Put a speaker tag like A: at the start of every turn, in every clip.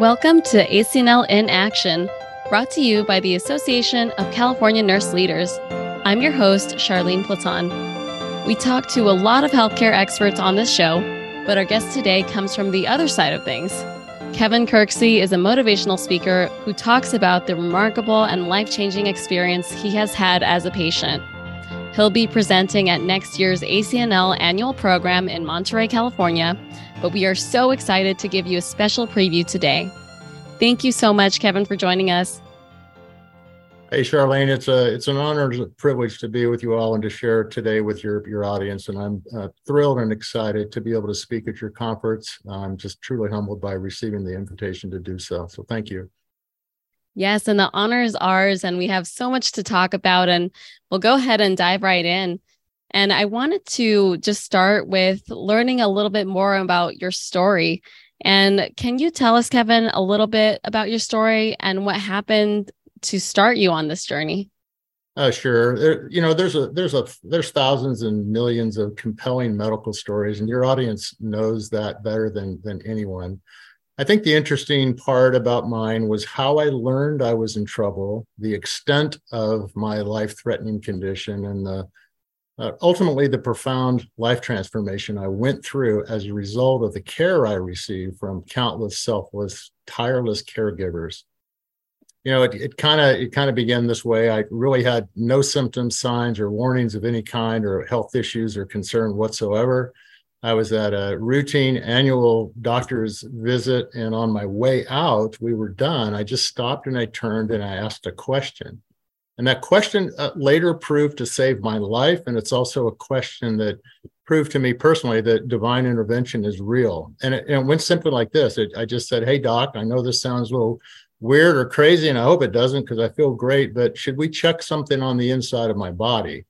A: Welcome to ACNL in Action, brought to you by the Association of California Nurse Leaders. I'm your host, Charlene Platon. We talk to a lot of healthcare experts on this show, but our guest today comes from the other side of things. Kevin Kirksey is a motivational speaker who talks about the remarkable and life changing experience he has had as a patient. He'll be presenting at next year's ACNL annual program in Monterey, California, but we are so excited to give you a special preview today. Thank you so much, Kevin, for joining us.
B: Hey, Charlene, it's a it's an honor and a privilege to be with you all and to share today with your your audience. And I'm uh, thrilled and excited to be able to speak at your conference. I'm just truly humbled by receiving the invitation to do so. So thank you.
A: Yes, and the honor is ours, and we have so much to talk about. And we'll go ahead and dive right in. And I wanted to just start with learning a little bit more about your story. And can you tell us, Kevin, a little bit about your story and what happened to start you on this journey?
B: Uh, sure. There, you know, there's a there's a there's thousands and millions of compelling medical stories, and your audience knows that better than than anyone. I think the interesting part about mine was how I learned I was in trouble, the extent of my life-threatening condition, and the uh, ultimately the profound life transformation I went through as a result of the care I received from countless selfless, tireless caregivers. You know, it kind of it kind of began this way. I really had no symptoms, signs, or warnings of any kind, or health issues or concern whatsoever. I was at a routine annual doctor's visit, and on my way out, we were done. I just stopped and I turned and I asked a question. And that question uh, later proved to save my life. And it's also a question that proved to me personally that divine intervention is real. And it, and it went simply like this it, I just said, Hey, doc, I know this sounds a little weird or crazy, and I hope it doesn't because I feel great, but should we check something on the inside of my body?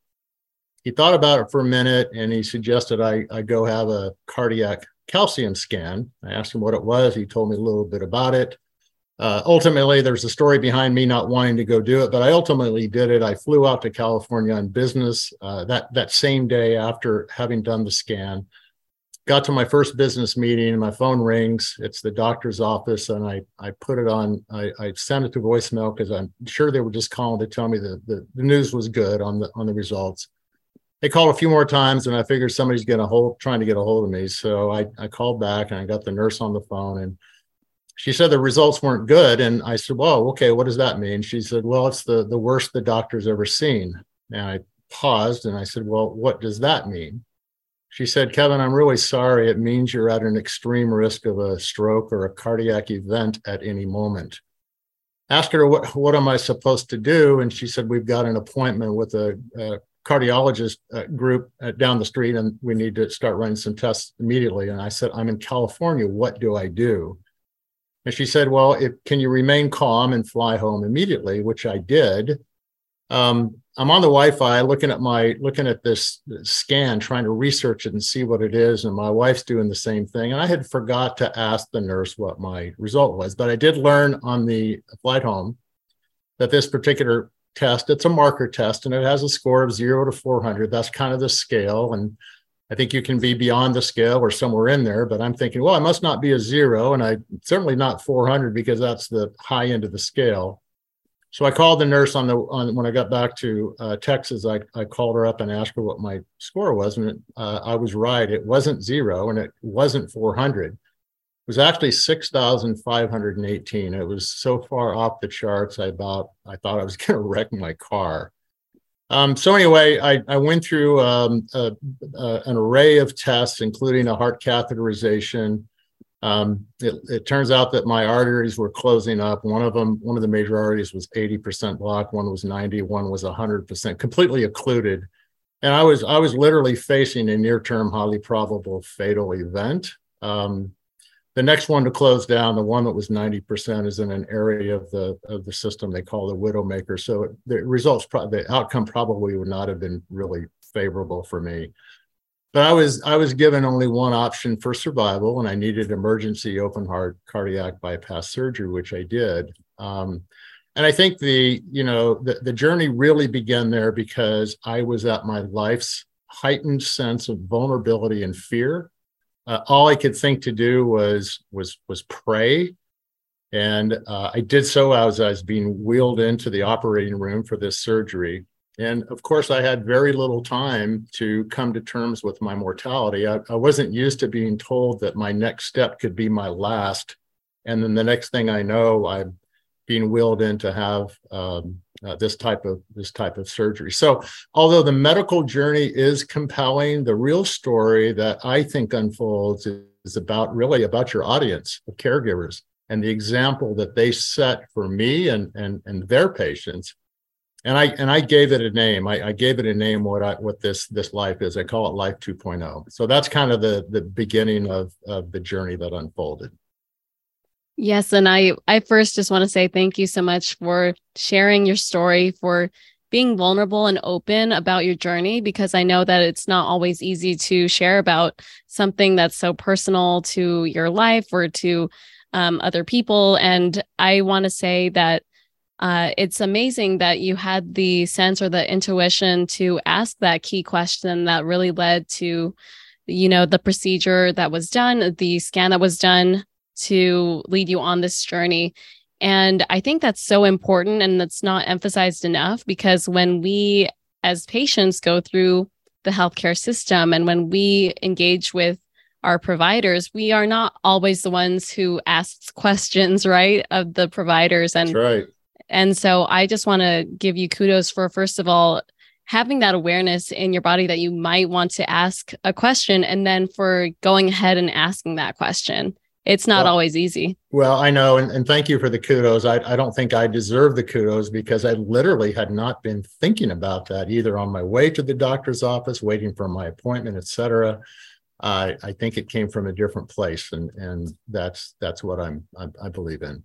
B: He thought about it for a minute and he suggested I, I go have a cardiac calcium scan. I asked him what it was. He told me a little bit about it. Uh, ultimately, there's a story behind me not wanting to go do it, but I ultimately did it. I flew out to California on business uh, that that same day after having done the scan. Got to my first business meeting, my phone rings. It's the doctor's office, and I I put it on. I, I sent it to voicemail because I'm sure they were just calling to tell me that the, the news was good on the on the results. They called a few more times, and I figured somebody's getting a hold, trying to get a hold of me. So I I called back, and I got the nurse on the phone, and she said the results weren't good. And I said, well, okay, what does that mean? She said, well, it's the, the worst the doctor's ever seen. And I paused and I said, well, what does that mean? She said, Kevin, I'm really sorry. It means you're at an extreme risk of a stroke or a cardiac event at any moment. Asked her, what, what am I supposed to do? And she said, we've got an appointment with a, a cardiologist uh, group uh, down the street and we need to start running some tests immediately. And I said, I'm in California. What do I do? And she said, Well, if, can you remain calm and fly home immediately? Which I did. Um, I'm on the Wi-Fi looking at my looking at this scan, trying to research it and see what it is. And my wife's doing the same thing. And I had forgot to ask the nurse what my result was, but I did learn on the flight home that this particular test, it's a marker test, and it has a score of zero to 400. That's kind of the scale. And I think you can be beyond the scale or somewhere in there, but I'm thinking, well, I must not be a zero, and I certainly not 400 because that's the high end of the scale. So I called the nurse on the on when I got back to uh, Texas. I, I called her up and asked her what my score was, and it, uh, I was right. It wasn't zero, and it wasn't 400. Was actually 6,518. It was so far off the charts. I about I thought I was going to wreck my car. Um, so anyway, I, I went through um, a, a, an array of tests, including a heart catheterization. Um, it, it, turns out that my arteries were closing up. One of them, one of the major arteries was 80% blocked. One was 90. One was 100%, completely occluded. And I was I was literally facing a near-term, highly probable fatal event. Um, the next one to close down, the one that was 90%, is in an area of the of the system they call the widowmaker. So the results, the outcome probably would not have been really favorable for me. But I was I was given only one option for survival, and I needed emergency open heart cardiac bypass surgery, which I did. Um, and I think the you know the, the journey really began there because I was at my life's heightened sense of vulnerability and fear uh, all I could think to do was was was pray. And uh, I did so as I was being wheeled into the operating room for this surgery. And of course, I had very little time to come to terms with my mortality. I, I wasn't used to being told that my next step could be my last. And then the next thing I know, I'm being wheeled in to have um, uh, this type of this type of surgery. So, although the medical journey is compelling, the real story that I think unfolds is, about really about your audience of caregivers and the example that they set for me and and and their patients. And i and i gave it a name. I, I gave it a name what i what this this life is. I call it life 2.0 so that's kind of the the beginning of of the journey that unfolded
A: yes and i i first just want to say thank you so much for sharing your story for being vulnerable and open about your journey because I know that it's not always easy to share about something that's so personal to your life or to um, other people. And I want to say that uh, it's amazing that you had the sense or the intuition to ask that key question that really led to, you know, the procedure that was done, the scan that was done to lead you on this journey. And I think that's so important and that's not emphasized enough because when we as patients go through the healthcare system and when we engage with our providers, we are not always the ones who asks questions, right, of the providers.
B: And That's right.
A: And so I just want to give you kudos for first of all having that awareness in your body that you might want to ask a question and then for going ahead and asking that question. It's not well, always easy.
B: Well, I know. And, and thank you for the kudos. I, I don't think I deserve the kudos because I literally had not been thinking about that either on my way to the doctor's office, waiting for my appointment, et cetera. I, I think it came from a different place, and and that's that's what I'm I, I believe in.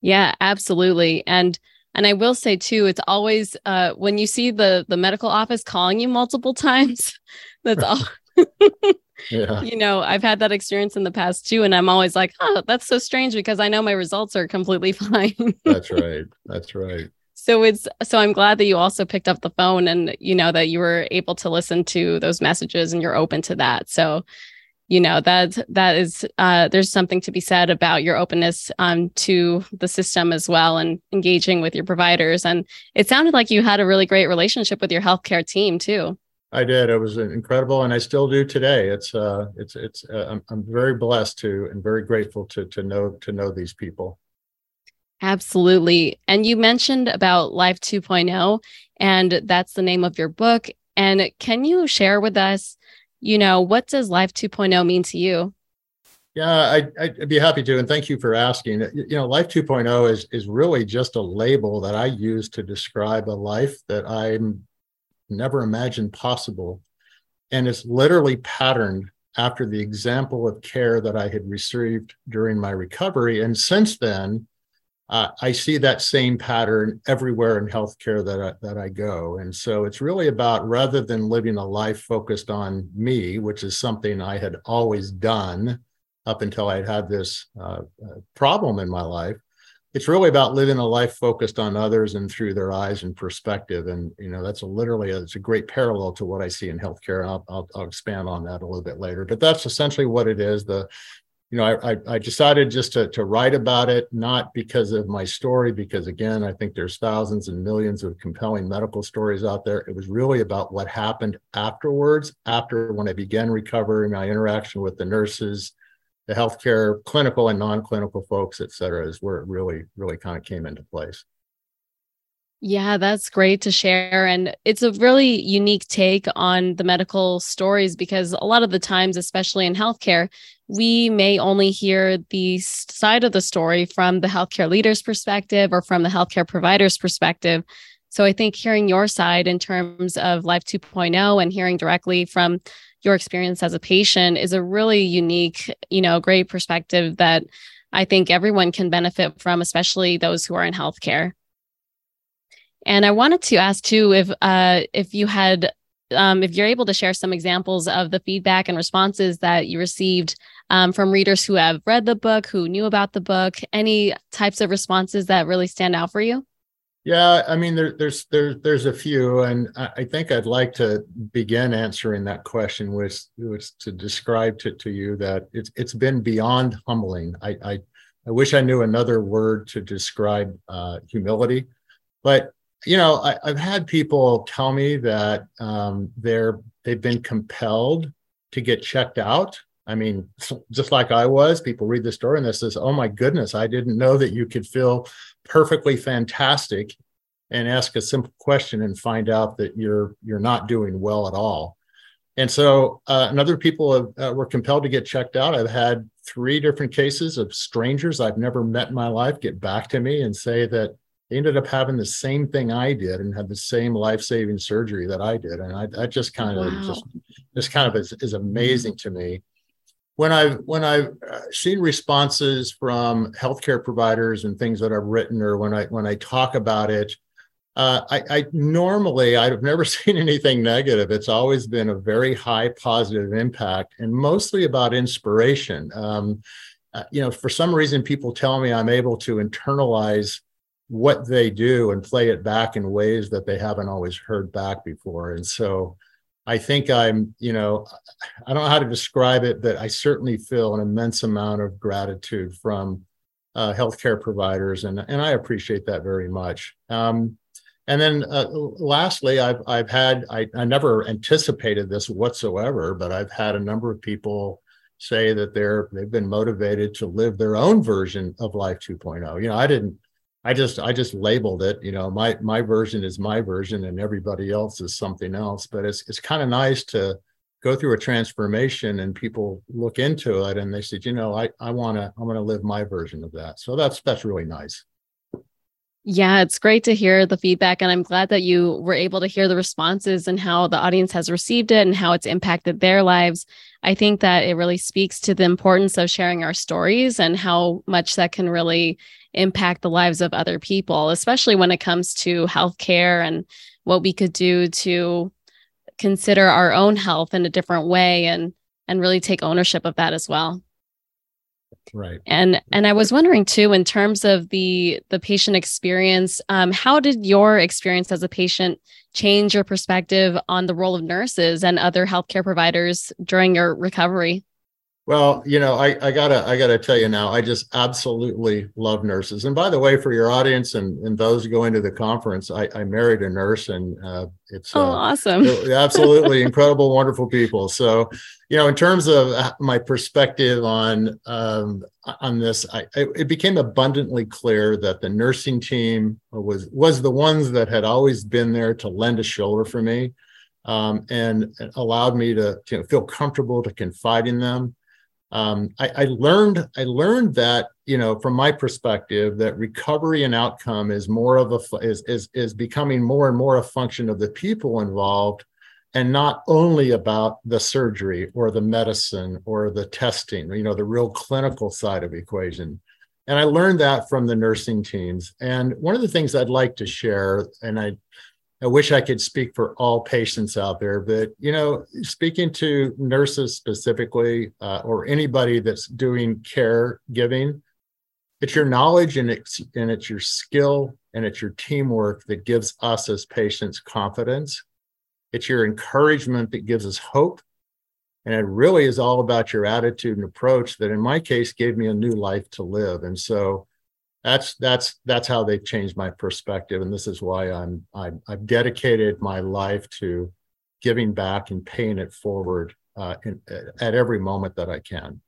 A: Yeah, absolutely, and and I will say too, it's always uh, when you see the the medical office calling you multiple times. That's all. yeah. You know, I've had that experience in the past too, and I'm always like, "Oh, that's so strange," because I know my results are completely fine.
B: that's right. That's right
A: so it's so i'm glad that you also picked up the phone and you know that you were able to listen to those messages and you're open to that so you know that that is uh, there's something to be said about your openness um, to the system as well and engaging with your providers and it sounded like you had a really great relationship with your healthcare team too
B: i did it was incredible and i still do today it's uh it's it's uh, I'm, I'm very blessed to and very grateful to to know to know these people
A: Absolutely. And you mentioned about Life 2.0, and that's the name of your book. And can you share with us, you know, what does Life 2.0 mean to you?
B: Yeah, I'd, I'd, be happy to, and thank you for asking. You know, Life 2.0 is is really just a label that I use to describe a life that I never imagined possible, and is literally patterned after the example of care that I had received during my recovery. And since then, uh, I see that same pattern everywhere in healthcare that I, that I go. And so it's really about rather than living a life focused on me, which is something I had always done up until I had this uh, uh, problem in my life, it's really about living a life focused on others and through their eyes and perspective. And you know that's a literally a, it's a great parallel to what I see in healthcare. I'll, I'll, I'll expand on that a little bit later. But that's essentially what it is. The you know, I, I decided just to, to write about it, not because of my story, because again, I think there's thousands and millions of compelling medical stories out there. It was really about what happened afterwards, after when I began recovering, my interaction with the nurses, the healthcare, clinical and non-clinical folks, et cetera, is where it really, really kind of came into place.
A: Yeah, that's great to share. And it's a really unique take on the medical stories because a lot of the times, especially in healthcare, we may only hear the side of the story from the healthcare leader's perspective or from the healthcare provider's perspective. So I think hearing your side in terms of Life 2.0 and hearing directly from your experience as a patient is a really unique, you know, great perspective that I think everyone can benefit from, especially those who are in healthcare. And I wanted to ask too if uh, if you had um, if you're able to share some examples of the feedback and responses that you received um, from readers who have read the book, who knew about the book, any types of responses that really stand out for you?
B: Yeah, I mean, there, there's there's there's a few, and I think I'd like to begin answering that question, which was to describe to, to you that it's it's been beyond humbling. I, I I wish I knew another word to describe uh, humility, but you know, I, have had people tell me that um, they're they've been compelled to get checked out. I mean, just like I was, people read the story and they says, "Oh my goodness, I didn't know that you could feel perfectly fantastic and ask a simple question and find out that you're you're not doing well at all." And so, uh, and other people have, uh, were compelled to get checked out. I've had three different cases of strangers I've never met in my life get back to me and say that they ended up having the same thing I did and had the same life-saving surgery that I did. And I, that just kind of wow. just, just kind of is, is amazing to me. When I've when I've uh, seen responses from healthcare providers and things that I've written, or when I when I talk about it, uh, I, I, normally I've never seen anything negative. It's always been a very high positive impact, and mostly about inspiration. Um, uh, you know, for some reason, people tell me I'm able to internalize what they do and play it back in ways that they haven't always heard back before. And so I think I'm, you know, I don't know how to describe it, but I certainly feel an immense amount of gratitude from uh, healthcare providers, and and I appreciate that very much. Um, and then uh, lastly, I've I've had I, I never anticipated this whatsoever, but I've had a number of people say that they're they've been motivated to live their own version of life 2.0. You know, I didn't I just I just labeled it. You know, my my version is my version, and everybody else is something else. But it's it's kind of nice to go through a transformation and people look into it and they said, you know, I I want to I want to live my version of that. So that's that's really nice.
A: Yeah, it's great to hear the feedback. And I'm glad that you were able to hear the responses and how the audience has received it and how it's impacted their lives. I think that it really speaks to the importance of sharing our stories and how much that can really impact the lives of other people, especially when it comes to healthcare and what we could do to consider our own health in a different way and and really take ownership of that as well
B: right.
A: And and i was wondering too in terms of the the patient experience um, how did your experience as a patient change your perspective on the role of nurses and other healthcare providers during your recovery
B: well, you know, I, I gotta I gotta tell you now, I just absolutely love nurses. And by the way, for your audience and, and those going to the conference, I, I married a nurse, and uh, it's
A: oh uh, awesome,
B: absolutely incredible, wonderful people. So, you know, in terms of uh, my perspective on um, on this, I, it became abundantly clear that the nursing team was was the ones that had always been there to lend a shoulder for me. Um, and allowed me to, to feel comfortable to confide in them um, I, I, learned I learned that you know from my perspective that recovery and outcome is more of a is is is becoming more and more a function of the people involved and not only about the surgery or the medicine or the testing you know the real clinical side of equation. And i learned that from the nursing teams. And one of the things i'd like to share and i I wish I could speak for all patients out there, but you know, speaking to nurses specifically, uh, or anybody that's doing care giving, it's your knowledge and it's and it's your skill and it's your teamwork that gives us as patients confidence. It's your encouragement that gives us hope. And it really is all about your attitude and approach that in my case gave me a new life to live. And so that's that's that's how they've changed my perspective. And this is why i'm i have dedicated my life to giving back and paying it forward uh, in, at every moment that i can.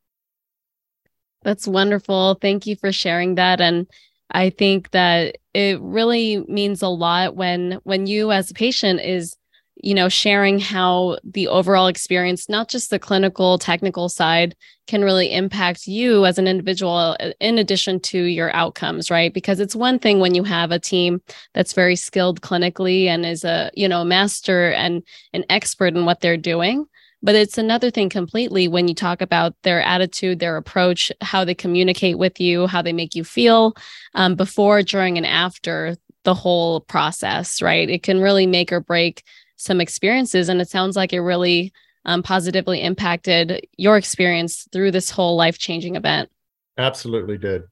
A: That's wonderful. Thank you for sharing that. And i think that it really means a lot when when you as a patient is you know, sharing how the overall experience, not just the clinical technical side, can really impact you as an individual uh, in addition to your outcomes, right? Because it's one thing when you have a team that's very skilled clinically and is a, you know, master and an expert in what they're doing. But it's another thing completely when you talk about their attitude, their approach, how they communicate with you, how they make you feel um, before, during, and after the whole process, right? It can really make or break some experiences. And it sounds like it really um, positively impacted your experience through this whole life changing event.
B: Absolutely did.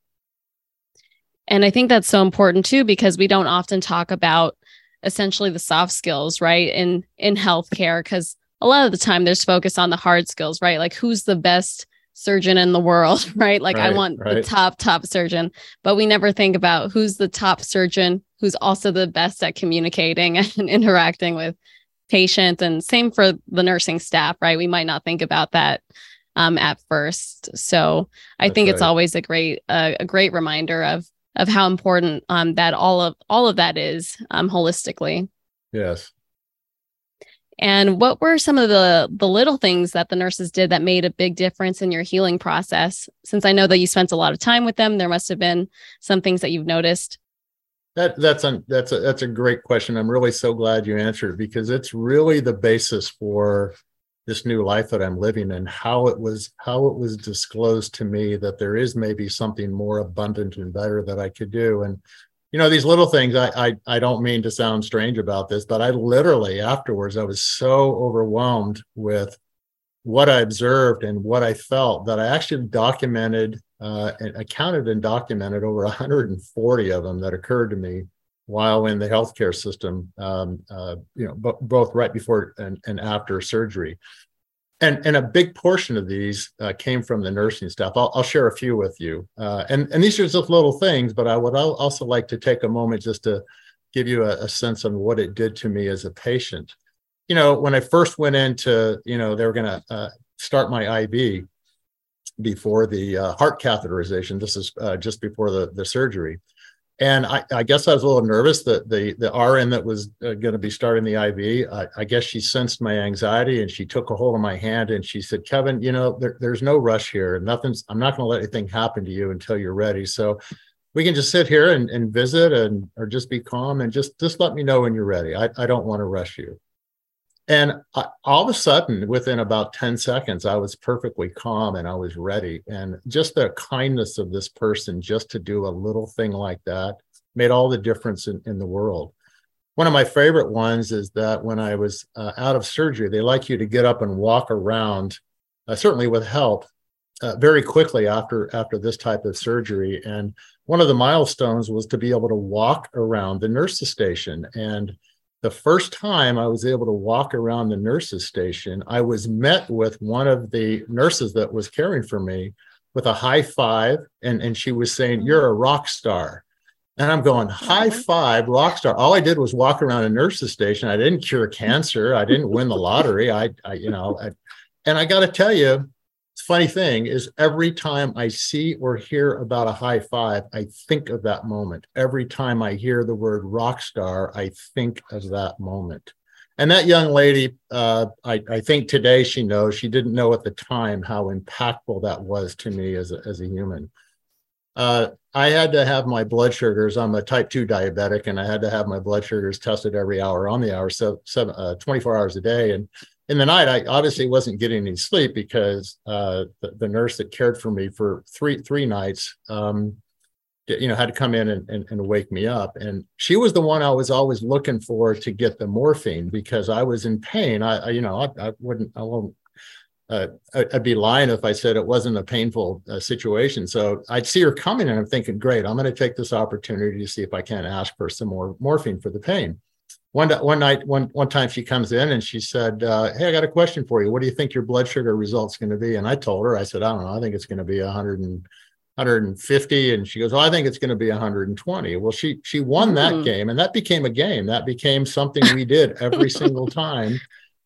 A: And I think that's so important too, because we don't often talk about essentially the soft skills, right? In in healthcare, because a lot of the time there's focus on the hard skills, right? Like who's the best surgeon in the world, right? Like right, I want right. the top, top surgeon, but we never think about who's the top surgeon who's also the best at communicating and interacting with patients. And same for the nursing staff, right? We might not think about that um, at first. So I That's think right. it's always a great, uh, a great reminder of of how important um, that all of all of that is um, holistically.
B: Yes.
A: And what were some of the the little things that the nurses did that made a big difference in your healing process? Since I know that you spent a lot of time with them, there must have been some things that you've noticed.
B: That that's a that's a that's a great question. I'm really so glad you answered because it's really the basis for this new life that I'm living and how it was how it was disclosed to me that there is maybe something more abundant and better that I could do. And you know these little things I, I i don't mean to sound strange about this but i literally afterwards i was so overwhelmed with what i observed and what i felt that i actually documented uh, and accounted and documented over 140 of them that occurred to me while in the healthcare system um, uh, you know b- both right before and, and after surgery and and a big portion of these uh, came from the nursing staff. I'll, I'll share a few with you, uh, and and these are just little things, but I would also like to take a moment just to give you a, a, sense on what it did to me as a patient. You know, when I first went into, you know, they were going to uh, start my IV before the uh, heart catheterization. This is uh, just before the the surgery and I, I, guess I was a little nervous that the the RN that was uh, going to be starting the IV, I, I, guess she sensed my anxiety and she took a hold of my hand and she said, "Kevin, you know, there, there's no rush here. Nothing's. I'm not going to let anything happen to you until you're ready. So we can just sit here and, and visit and or just be calm and just just let me know when you're ready. I, I don't want to rush you." And I, all of a sudden, within about 10 seconds, I was perfectly calm and I was ready. And just the kindness of this person, just to do a little thing like that, made all the difference in, in the world. One of my favorite ones is that when I was uh, out of surgery, they like you to get up and walk around, uh, certainly with help, uh, very quickly after after this type of surgery. And one of the milestones was to be able to walk around the nurse's station. And the first time I was able to walk around the nurses' station, I was met with one of the nurses that was caring for me with a high five. And, and she was saying, mm-hmm. You're a rock star. And I'm going, high mm-hmm. five, rock star. All I did was walk around a nurse's station. I didn't cure cancer. I didn't win the lottery. I, I you know, I, and I got to tell you, funny thing is every time I see or hear about a high five, I think of that moment. Every time I hear the word rock star, I think of that moment. And that young lady, uh, I, I, think today she knows, she didn't know at the time how impactful that was to me as a, as a human. Uh, I had to have my blood sugars. I'm a type 2 diabetic, and I had to have my blood sugars tested every hour on the hour, so seven, uh, 24 hours a day. And in the night, I obviously wasn't getting any sleep because uh, the, the, nurse that cared for me for three three nights, um, you know, had to come in and, and, and, wake me up. And she was the one I was always looking for to get the morphine because I was in pain. I, I you know, I, I, wouldn't, I won't. Uh, I'd be lying if I said it wasn't a painful uh, situation. So I'd see her coming, and I'm thinking, great, I'm going to take this opportunity to see if I can ask for some more morphine for the pain one one night one one time she comes in and she said uh, hey i got a question for you. What do you think your blood sugar results going to be? And i told her i said i don't know. I think it's going to be 100 and 150 and she goes oh i think it's going to be 120 well she she won that mm. game and that became a game. That became something we did every single time.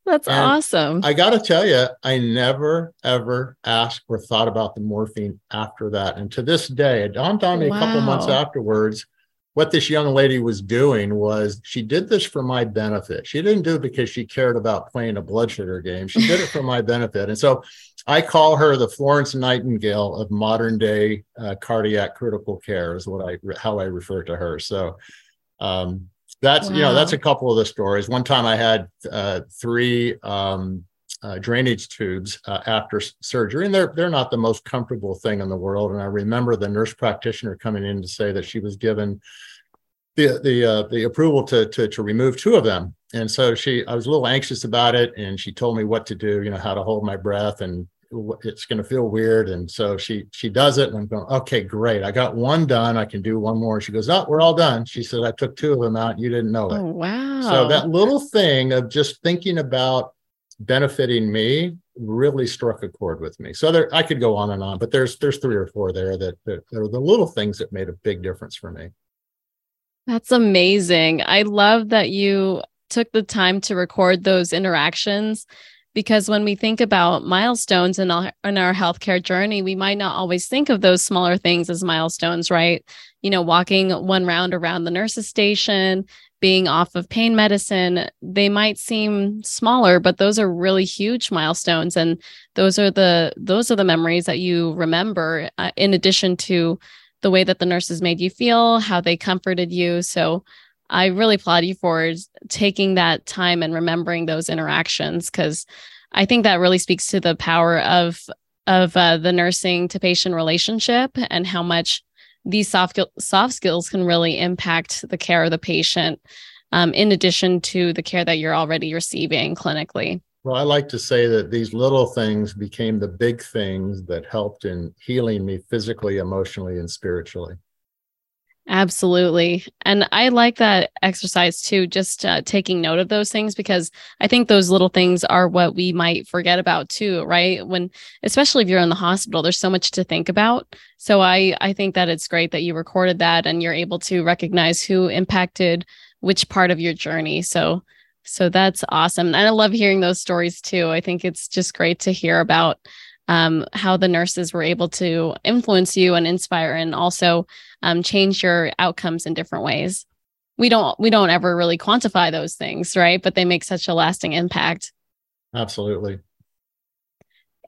A: That's and awesome.
B: I got to tell you i never ever asked or thought about the morphine after that. And to this day it dawned on me wow. a couple months afterwards what this young lady was doing was she did this for my benefit. She didn't do it because she cared about playing a blood sugar game. She did it for my benefit. And so I call her the Florence Nightingale of modern day uh, cardiac critical care is what I how I refer to her. So um, that's wow. you know that's a couple of the stories. One time I had uh, three um, uh, drainage tubes uh, after surgery, and they're they're not the most comfortable thing in the world. And I remember the nurse practitioner coming in to say that she was given the the uh, the approval to, to to remove two of them. And so she, I was a little anxious about it, and she told me what to do, you know, how to hold my breath, and it's going to feel weird. And so she she does it, and I'm going, okay, great. I got one done. I can do one more. She goes, oh, we're all done. She said, I took two of them out. You didn't know it.
A: Oh, wow.
B: So that little thing of just thinking about benefiting me really struck a chord with me. So there, I could go on and on, but there's there's three or four there that, that, are the little things that made a big difference for me.
A: That's amazing. I love that you took the time to record those interactions because when we think about milestones in our, in our healthcare journey, we might not always think of those smaller things as milestones, right? You know, walking one round around the nurse's station, being off of pain medicine, they might seem smaller, but those are really huge milestones, and those are the those are the memories that you remember. Uh, in addition to the way that the nurses made you feel, how they comforted you. So I really applaud you for taking that time and remembering those interactions because I think that really speaks to the power of of uh, the nursing to patient relationship and how much these soft soft skills can really impact the care of the patient um, in addition to the care that you're already receiving clinically.
B: Well, I like to say that these little things became the big things that helped in healing me physically, emotionally, and spiritually.
A: Absolutely. And I like that exercise too, just uh, taking note of those things because I think those little things are what we might forget about too, right? When especially if you're in the hospital, there's so much to think about. So I I think that it's great that you recorded that and you're able to recognize who impacted which part of your journey. So so that's awesome. And I love hearing those stories too. I think it's just great to hear about um, how the nurses were able to influence you and inspire and also um, change your outcomes in different ways. We don't we don't ever really quantify those things right? But they make such a lasting impact.
B: Absolutely.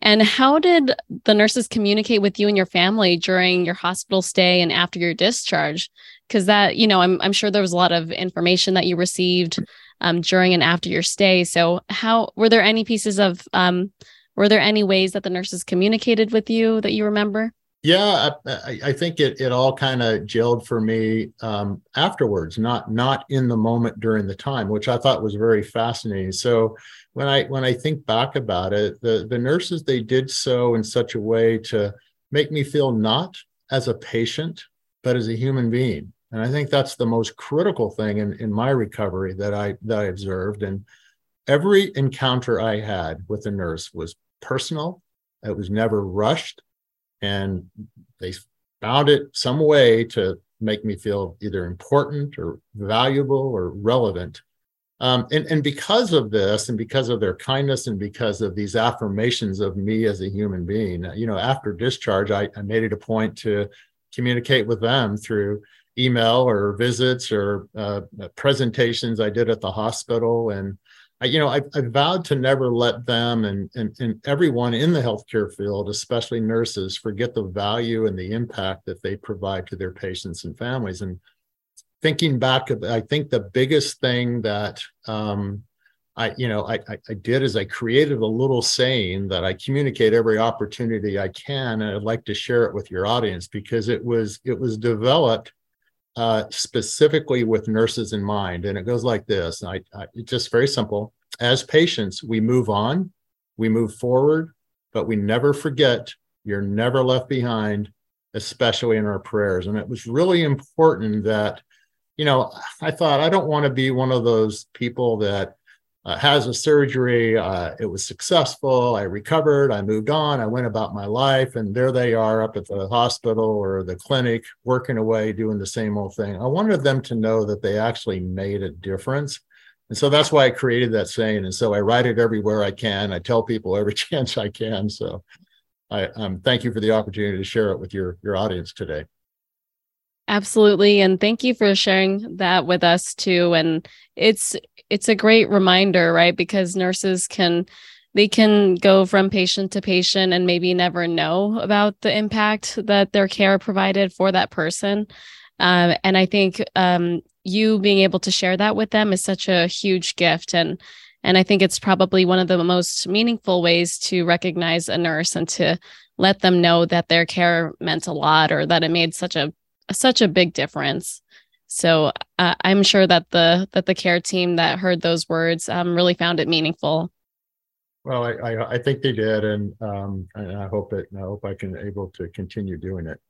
A: And how did the nurses communicate with you and your family during your hospital stay and after your discharge? Because that you know I'm, I'm sure there was a lot of information that you received um, during and after your stay. So how were there any pieces of um, were there any ways that the nurses communicated with you that you remember?
B: Yeah, I, I think it it all kind of gelled for me um, afterwards, not not in the moment during the time, which I thought was very fascinating. So when I when I think back about it, the the nurses they did so in such a way to make me feel not as a patient, but as a human being. And I think that's the most critical thing in, in my recovery that I that I observed. And every encounter I had with a nurse was personal. It was never rushed. And they found it some way to make me feel either important or valuable or relevant. Um, and, and because of this, and because of their kindness, and because of these affirmations of me as a human being, you know, after discharge, I, I made it a point to communicate with them through email or visits or uh, presentations I did at the hospital. And I, you know, I, I vowed to never let them and, and, and everyone in the healthcare field, especially nurses, forget the value and the impact that they provide to their patients and families. And thinking back, I think the biggest thing that um, I, you know, I, I, did is I created a little saying that I communicate every opportunity I can, and I'd like to share it with your audience because it was it was developed uh, specifically with nurses in mind. And it goes like this I, I, just very simple. As patients, we move on, we move forward, but we never forget you're never left behind, especially in our prayers. And it was really important that, you know, I thought I don't want to be one of those people that uh, has a surgery. Uh, it was successful. I recovered. I moved on. I went about my life. And there they are up at the hospital or the clinic, working away, doing the same old thing. I wanted them to know that they actually made a difference. And so that's why I created that saying. And so I write it everywhere I can. I tell people every chance I can. So I um, thank you for the opportunity to share it with your, your audience today.
A: Absolutely. And thank you for sharing that with us too. And it's it's a great reminder, right? Because nurses can they can go from patient to patient and maybe never know about the impact that their care provided for that person. Um, and I think um, you being able to share that with them is such a huge gift. And and I think it's probably one of the most meaningful ways to recognize a nurse and to let them know that their care meant a lot or that it made such a such a big difference. So uh, I'm sure that the that the care team that heard those words um, really found it meaningful.
B: Well, I, I, I think they did, and um, and I hope it. I hope I can able to continue doing it.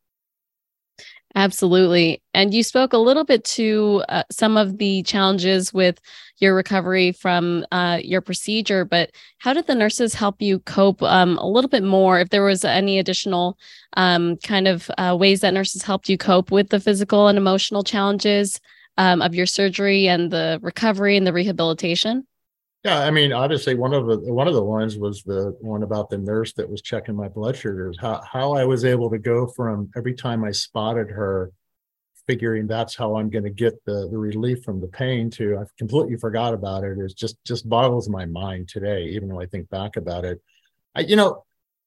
A: Absolutely. And you spoke a little bit to uh, some of the challenges with your recovery from uh, your procedure, but how did the nurses help you cope um, a little bit more? If there was any additional um, kind of uh, ways that nurses helped you cope with the physical and emotional challenges um, of your surgery and the recovery and the rehabilitation?
B: Yeah, I mean, obviously, one of the one of the ones was the one about the nurse that was checking my blood sugars. How how I was able to go from every time I spotted her, figuring that's how I'm going to get the the relief from the pain to I've completely forgot about it. Is just just boggles my mind today, even though I think back about it. I, you know,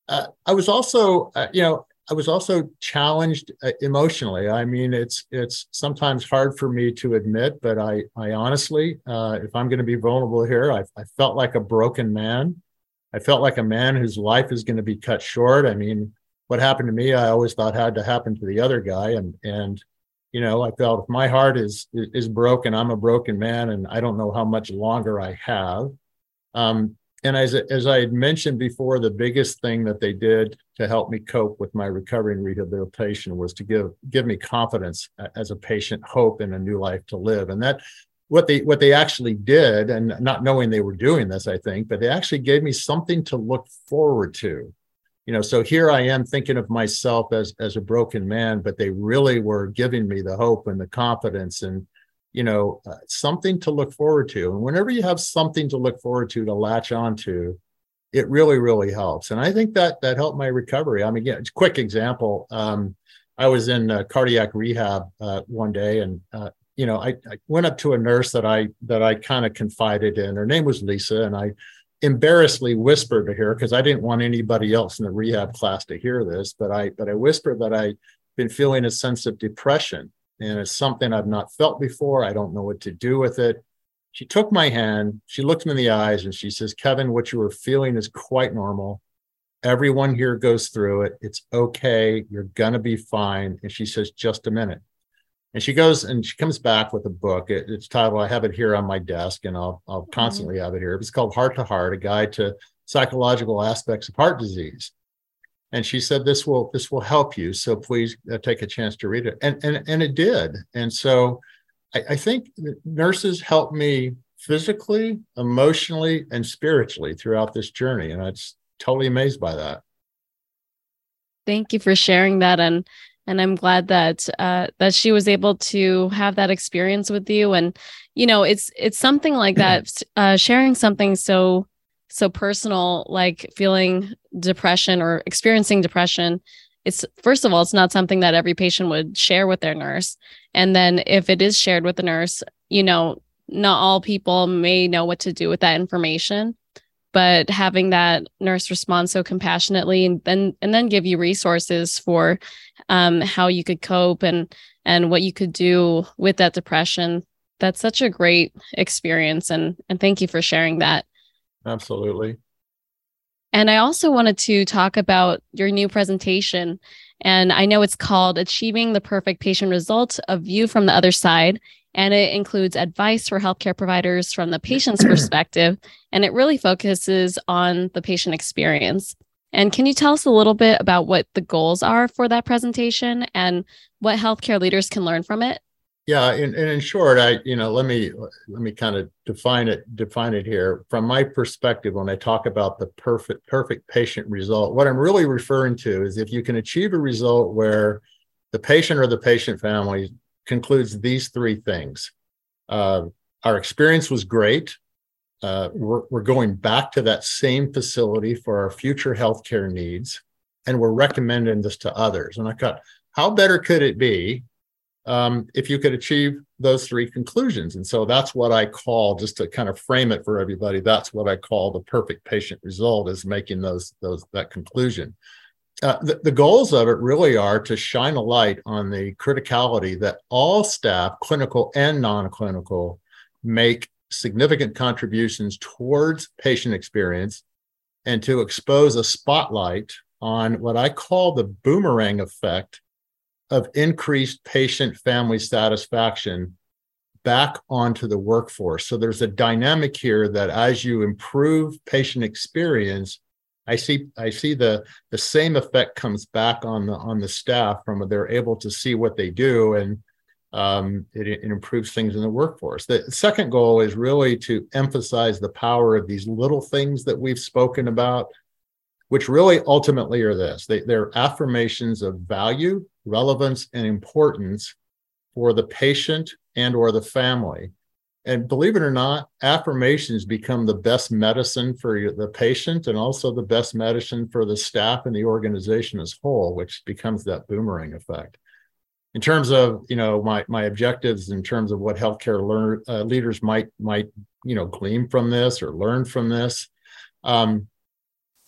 B: uh, I was also, uh, you know, I was also challenged uh, emotionally. I mean, it's it's sometimes hard for me to admit, but I I honestly, uh, if I'm going to be vulnerable here, I, I felt like a broken man. I felt like a man whose life is going to be cut short. I mean, what happened to me, I always thought had to happen to the other guy, and and you know, I felt if my heart is is broken, I'm a broken man, and I don't know how much longer I have. Um, and as, as I had mentioned before, the biggest thing that they did to help me cope with my recovery and rehabilitation was to give give me confidence as a patient, hope and a new life to live. And that what they what they actually did, and not knowing they were doing this, I think, but they actually gave me something to look forward to. You know, so here I am thinking of myself as as a broken man, but they really were giving me the hope and the confidence and you know, uh, something to look forward to. And whenever you have something to look forward to, to latch onto, it really, really helps. And I think that that helped my recovery. I mean, yeah, quick example. Um, I was in uh, cardiac rehab uh, one day, and uh, you know, I, I, went up to a nurse that I that I kind of confided in. Her name was Lisa, and I embarrassedly whispered to her because I didn't want anybody else in the rehab class to hear this. But I but I whispered that I'd been feeling a sense of depression and it's something I've not felt before. I don't know what to do with it. She took my hand, she looked me in the eyes, and she says, Kevin, what you are feeling is quite normal. Everyone here goes through it. It's okay. You're going to be fine. And she says, just a minute. And she goes and she comes back with a book. It, it's titled, I have it here on my desk and I'll, I'll mm-hmm. constantly have it here. It's called Heart to Heart, a guide to psychological aspects of heart disease and she said this will this will help you so please uh, take a chance to read it. And and, and it did. And so I, I think nurses helped me physically emotionally and spiritually throughout this journey and i was totally amazed by that.
A: Thank you for sharing that and and i'm glad that uh, that she was able to have that experience with you. And you know it's it's something like that uh, sharing something so so personal like feeling depression or experiencing depression it's first of all it's not something that every patient would share with their nurse. And then if it is shared with the nurse you know not all people may know what to do with that information. But having that nurse respond so compassionately and then and then give you resources for um, how you could cope and and what you could do with that depression that's such a great experience. And and thank you for sharing that
B: Absolutely.
A: And I also wanted to talk about your new presentation. And I know it's called Achieving the Perfect Patient Result A View from the Other Side. And it includes advice for healthcare providers from the patient's perspective. And it really focuses on the patient experience. And can you tell us a little bit about what the goals are for that presentation and what healthcare leaders can learn from it?
B: Yeah, and, and in short, I you know let me let me kind of define it define it here from my perspective. When I talk about the perfect perfect patient result, what I'm really referring to is if you can achieve a result where the patient or the patient family concludes these three things: uh, our experience was great. Uh, we're, we're going back to that same facility for our future healthcare needs, and we're recommending this to others. And I thought, how better could it be um, if you could achieve those three conclusions. And so that's what I call, just to kind of frame it for everybody, that's what I call the perfect patient result is making those, those that conclusion. Uh, the, the goals of it really are to shine a light on the criticality that all staff, clinical and non-clinical, make significant contributions towards patient experience and to expose a spotlight on what I call the boomerang effect of increased patient family satisfaction back onto the workforce. So there's a dynamic here that as you improve patient experience, I see I see the the same effect comes back on the on the staff from they're able to see what they do and um, it, it, improves things in the workforce. The second goal is really to emphasize the power of these little things that we've spoken about, which really ultimately are this: they, they're affirmations of value, relevance, and importance for the patient and or the family. And believe it or not affirmations become the best medicine for the patient and also the best medicine for the staff and the organization as whole which becomes that boomerang effect. In terms of you know my my objectives in terms of what healthcare learn, uh, leaders might might you know glean from this or learn from this um,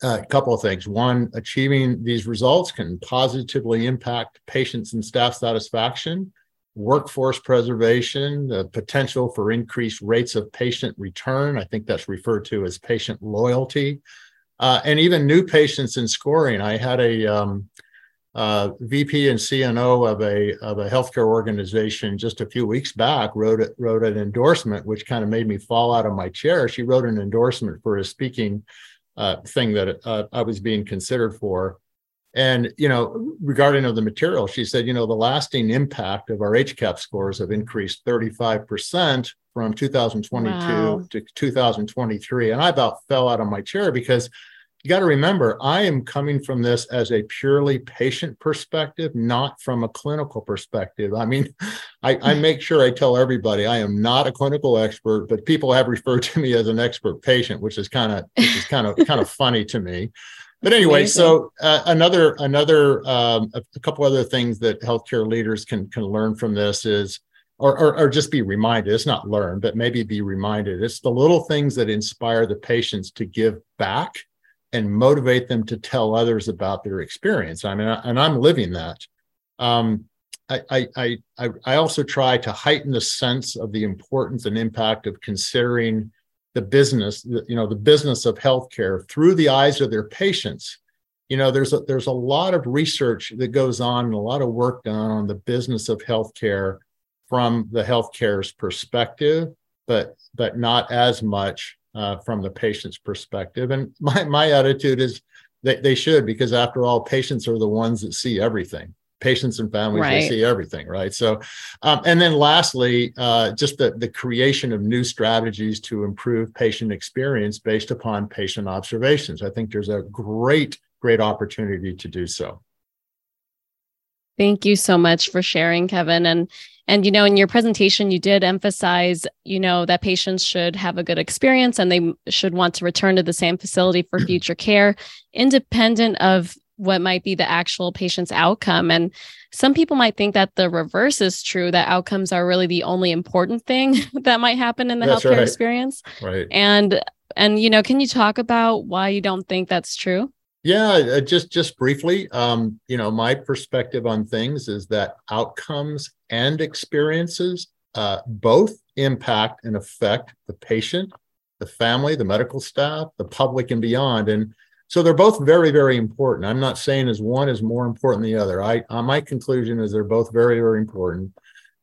B: a couple of things one achieving these results can positively impact patients and staff satisfaction workforce preservation, the potential for increased rates of patient return. I think that's referred to as patient loyalty, uh, and even new patients in scoring. I had a um, uh, VP and CNO of a of a healthcare organization just a few weeks back wrote it, wrote an endorsement, which kind of made me fall out of my chair. She wrote an endorsement for a speaking uh, thing that uh, I was being considered for, and, you know, regarding of the material, she said, you know, the lasting impact of our HCAHPS scores have increased 35% from 2022 wow. to 2023. And I about fell out of my chair because you got to remember, I am coming from this as a purely patient perspective, not from a clinical perspective. I mean, I, I, make sure I tell everybody I am not a clinical expert, but people have referred to me as an expert patient, which is kind of which is kind of kind of funny to me. But anyway, Amazing. so uh, another another um, a, a, couple other things that healthcare leaders can can learn from this is, or, or or just be reminded. It's not learn, but maybe be reminded. It's the little things that inspire the patients to give back and motivate them to tell others about their experience. I mean, and I'm living that. Um, I, I, I, I also try to heighten the sense of the importance and impact of considering the business, you know, the business of healthcare through the eyes of their patients. You know, there's a, there's a lot of research that goes on and a lot of work done on the business of healthcare from the healthcare's perspective, but but not as much uh, from the patient's perspective. And my my attitude is that they should, because after all, patients are the ones that see everything. Patients and families right. they see everything right? So um, and then lastly uh, just the, the creation of new strategies to improve patient experience based upon patient observations. I think there's a great great opportunity to do so.
A: Thank you so much for sharing kevin. And and you know in your presentation you did emphasize you know that patients should have a good experience and they should want to return to the same facility for future care independent of what might be the actual patient's outcome. And some people might think that the reverse is true, that outcomes are really the only important thing that might happen in the that's healthcare right. experience.
B: Right.
A: And and you know, can you talk about why you don't think that's true?
B: Yeah, just just briefly, um, you know, my perspective on things is that outcomes and experiences uh, both impact and affect the patient, the family, the medical staff, the public, and beyond. And so they're both very, very important. I'm not saying as one is more important than the other. I uh, my conclusion is they're both very, very important.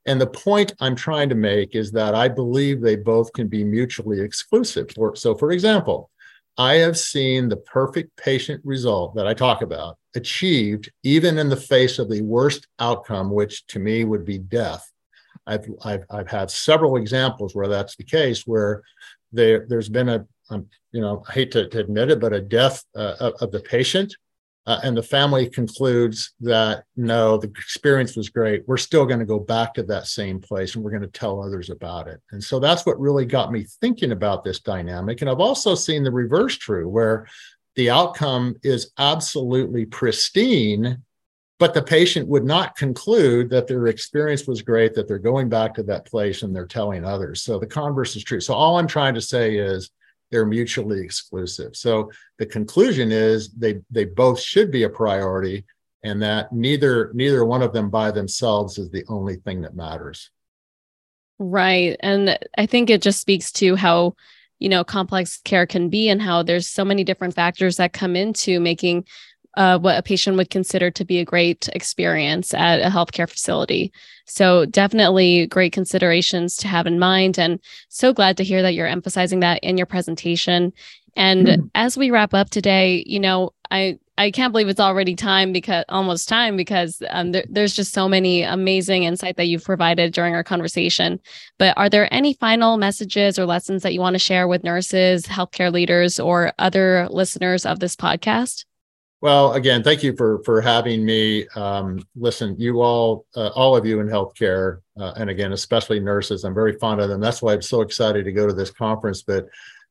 B: And the point I'm trying to make is that I believe they both can be mutually exclusive. For, so, for example, I have seen the perfect patient result that I talk about achieved even in the face of the worst outcome, which to me would be death. I've, I've, I've had several examples where that's the case, where there, there's been a, um, you know, I hate to, to, admit it, but a death uh, of, of, the patient. Uh, and the family concludes that no, the experience was great. We're still going to go back to that same place and we're going to tell others about it. And so that's what really got me thinking about this dynamic. And I've also seen the reverse true, where the outcome is absolutely pristine, but the patient would not conclude that their experience was great, that they're going back to that place and they're telling others. So the converse is true. So all I'm trying to say is they're mutually exclusive. So the conclusion is they they both should be a priority and that neither neither one of them by themselves is the only thing that matters.
A: Right. And I think it just speaks to how you know complex care can be and how there's so many different factors that come into making uh, what a patient would consider to be a great experience at a healthcare facility. So, definitely great considerations to have in mind. And so glad to hear that you're emphasizing that in your presentation. And mm-hmm. as we wrap up today, you know, I I can't believe it's already time because almost time because um, there, there's just so many amazing insight that you've provided during our conversation. But are there any final messages or lessons that you want to share with nurses, healthcare leaders, or other listeners of this podcast?
B: Well, again, thank you for for having me. Um, listen, you all, uh, all of you in healthcare, uh, and again, especially nurses, I'm very fond of them. That's why I'm so excited to go to this conference. But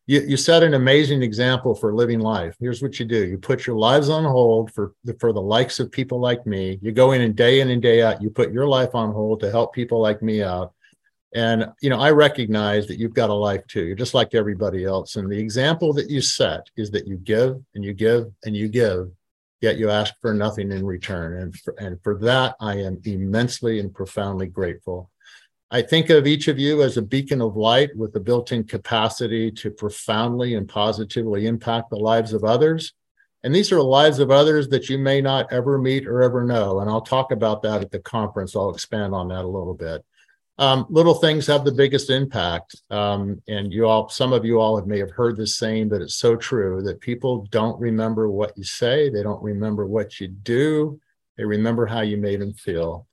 B: you, you set an amazing example for living life. Here's what you do: you put your lives on hold for for the likes of people like me. You go in and day in and day out, you put your life on hold to help people like me out. And you know, I recognize that you've got a life too. You're just like everybody else. And the example that you set is that you give and you give and you give yet you ask for nothing in return. And for, and for that, I am immensely and profoundly grateful. I think of each of you as a beacon of light with the built in capacity to profoundly and positively impact the lives of others. And these are lives of others that you may not ever meet or ever know. And I'll talk about that at the conference. I'll expand on that a little bit. Um, little things have the biggest impact. Um, and you all, some of you all have, may have heard this saying, but it's so true that people don't remember what you say. They don't remember what you do. They remember how you made them feel.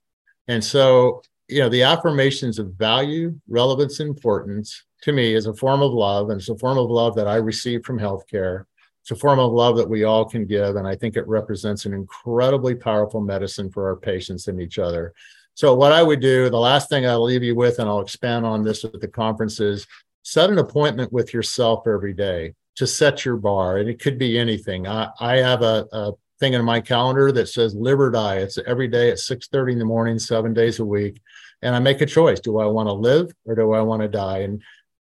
B: And so, you know, the affirmations of value, relevance, importance to me is a form of love. And it's a form of love that I received from healthcare. It's a form of love that we all can give. And I think it represents an incredibly powerful medicine for our patients and each other. So what I would do, the last thing I'll leave you with, and I'll expand on this at the conference is set an appointment with yourself every day to set your bar. And it could be anything. I, I have a, a thing in my calendar that says live or die. It's every day at 6 30 in the morning, seven days a week. And I make a choice. Do I want to live or do I want to die? And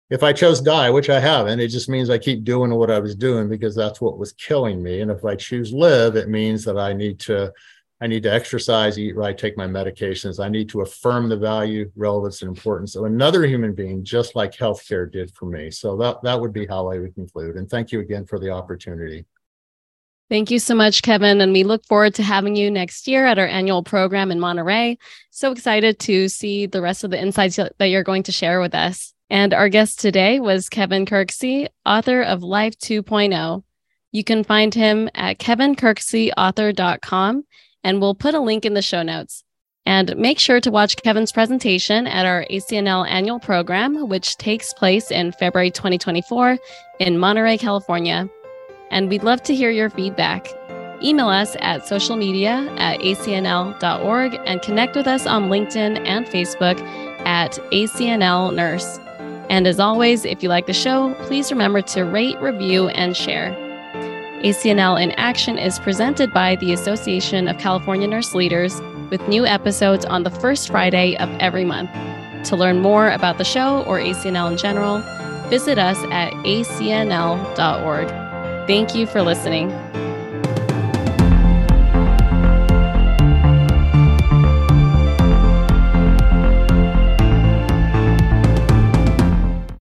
B: if I chose die, which I haven't, it just means I keep doing what I was doing because that's what was killing me. And if I choose live, it means that I need to I need to exercise, eat right, take my medications. I need to affirm the value, relevance, and importance of another human being, just like healthcare did for me. So that, that would be how I would conclude. And thank you again for the opportunity.
A: Thank you so much, Kevin. And we look forward to having you next year at our annual program in Monterey. So excited to see the rest of the insights that you're going to share with us. And our guest today was Kevin Kirksey, author of Life 2.0. You can find him at kevinkirkseyauthor.com and we'll put a link in the show notes. And make sure to watch Kevin's presentation at our ACNL annual program, which takes place in February 2024 in Monterey, California. And we'd love to hear your feedback. Email us at social media at acnl.org and connect with us on LinkedIn and Facebook at ACNL Nurse. And as always, if you like the show, please remember to rate, review, and share. ACNL in Action is presented by the Association of California Nurse Leaders with new episodes on the first Friday of every month. To learn more about the show or ACNL in general, visit us at acnl.org. Thank you for listening.